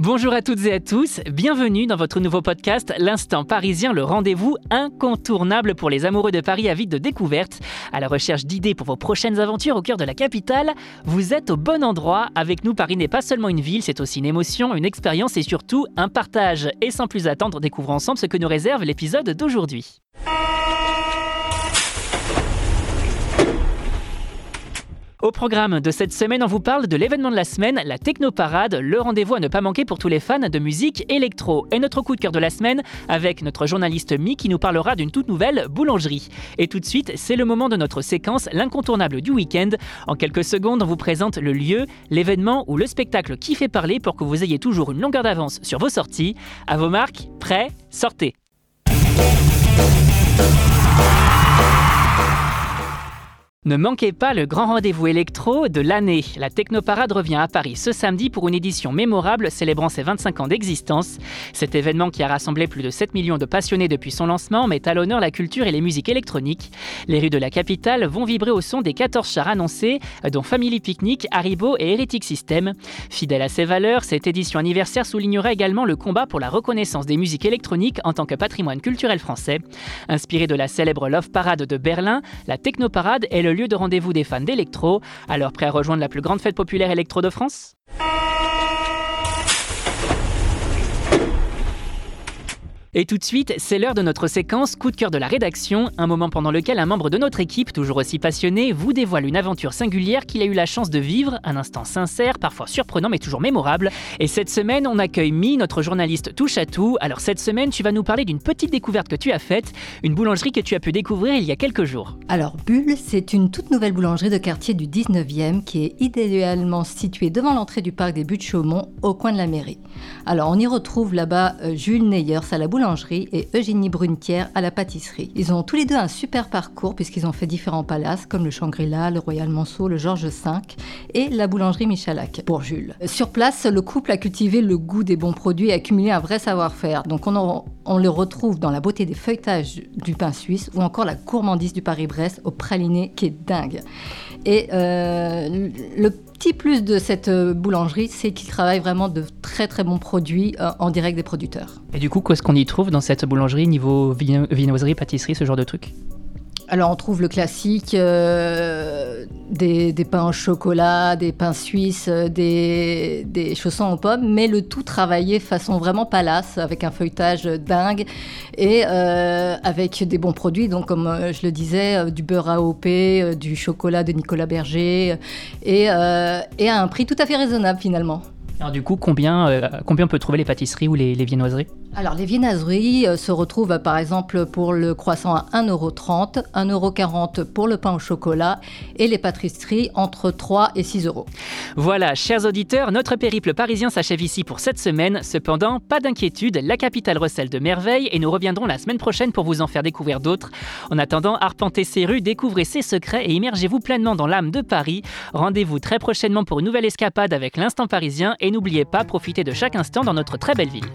Bonjour à toutes et à tous, bienvenue dans votre nouveau podcast L'Instant Parisien, le rendez-vous incontournable pour les amoureux de Paris avides de découvertes. À la recherche d'idées pour vos prochaines aventures au cœur de la capitale, vous êtes au bon endroit. Avec nous, Paris n'est pas seulement une ville, c'est aussi une émotion, une expérience et surtout un partage. Et sans plus attendre, découvrons ensemble ce que nous réserve l'épisode d'aujourd'hui. Au programme de cette semaine, on vous parle de l'événement de la semaine, la Technoparade, le rendez-vous à ne pas manquer pour tous les fans de musique électro. Et notre coup de cœur de la semaine avec notre journaliste Mi qui nous parlera d'une toute nouvelle boulangerie. Et tout de suite, c'est le moment de notre séquence, l'incontournable du week-end. En quelques secondes, on vous présente le lieu, l'événement ou le spectacle qui fait parler pour que vous ayez toujours une longueur d'avance sur vos sorties. À vos marques, prêts, sortez. Ne manquez pas le grand rendez-vous électro de l'année. La Technoparade revient à Paris ce samedi pour une édition mémorable célébrant ses 25 ans d'existence. Cet événement qui a rassemblé plus de 7 millions de passionnés depuis son lancement met à l'honneur la culture et les musiques électroniques. Les rues de la capitale vont vibrer au son des 14 chars annoncés, dont Family Picnic, Haribo et Heretic System. Fidèle à ses valeurs, cette édition anniversaire soulignera également le combat pour la reconnaissance des musiques électroniques en tant que patrimoine culturel français. Inspiré de la célèbre Love Parade de Berlin, la Technoparade est le lieu de rendez-vous des fans d'électro, alors prêt à rejoindre la plus grande fête populaire électro de France? Et tout de suite, c'est l'heure de notre séquence coup de cœur de la rédaction, un moment pendant lequel un membre de notre équipe, toujours aussi passionné, vous dévoile une aventure singulière qu'il a eu la chance de vivre, un instant sincère, parfois surprenant mais toujours mémorable. Et cette semaine, on accueille Mi, notre journaliste touche à tout. Alors cette semaine, tu vas nous parler d'une petite découverte que tu as faite, une boulangerie que tu as pu découvrir il y a quelques jours. Alors Bulle, c'est une toute nouvelle boulangerie de quartier du 19e qui est idéalement située devant l'entrée du parc des Buttes-Chaumont, au coin de la mairie. Alors on y retrouve là-bas euh, Jules Neyers à la boulangerie et Eugénie Brunetière à la pâtisserie. Ils ont tous les deux un super parcours puisqu'ils ont fait différents palaces comme le Shangri-La, le Royal Monceau, le Georges V et la boulangerie Michalak pour Jules. Sur place, le couple a cultivé le goût des bons produits et accumulé un vrai savoir-faire. Donc on, on le retrouve dans la beauté des feuilletages du pain suisse ou encore la gourmandise du Paris-Brest au praliné qui est dingue. Et euh, le petit plus de cette euh, boulangerie, c'est qu'ils travaillent vraiment de très très bons produits euh, en direct des producteurs. Et du coup, qu'est-ce qu'on y trouve dans cette boulangerie niveau viennoiserie, pâtisserie, ce genre de trucs alors on trouve le classique, euh, des, pains au chocolat, des pains suisses, euh, des, chaussons aux pommes, mais le tout travaillé façon vraiment palace, avec un feuilletage dingue et euh, avec des bons produits, donc comme je le disais, du beurre AOP, du chocolat de Nicolas Berger, et, à un prix tout à fait raisonnable finalement. Alors du coup, combien, combien on peut trouver les pâtisseries ou les, viennoiseries? Alors les viennoiseries euh, se retrouvent par exemple pour le croissant à 1,30€, 1,40€ pour le pain au chocolat et les pâtisseries entre 3 et 6 euros. Voilà, chers auditeurs, notre périple parisien s'achève ici pour cette semaine. Cependant, pas d'inquiétude, la capitale recèle de merveilles et nous reviendrons la semaine prochaine pour vous en faire découvrir d'autres. En attendant, arpentez ces rues, découvrez ses secrets et immergez-vous pleinement dans l'âme de Paris. Rendez-vous très prochainement pour une nouvelle escapade avec l'instant parisien et n'oubliez pas, profitez de chaque instant dans notre très belle ville.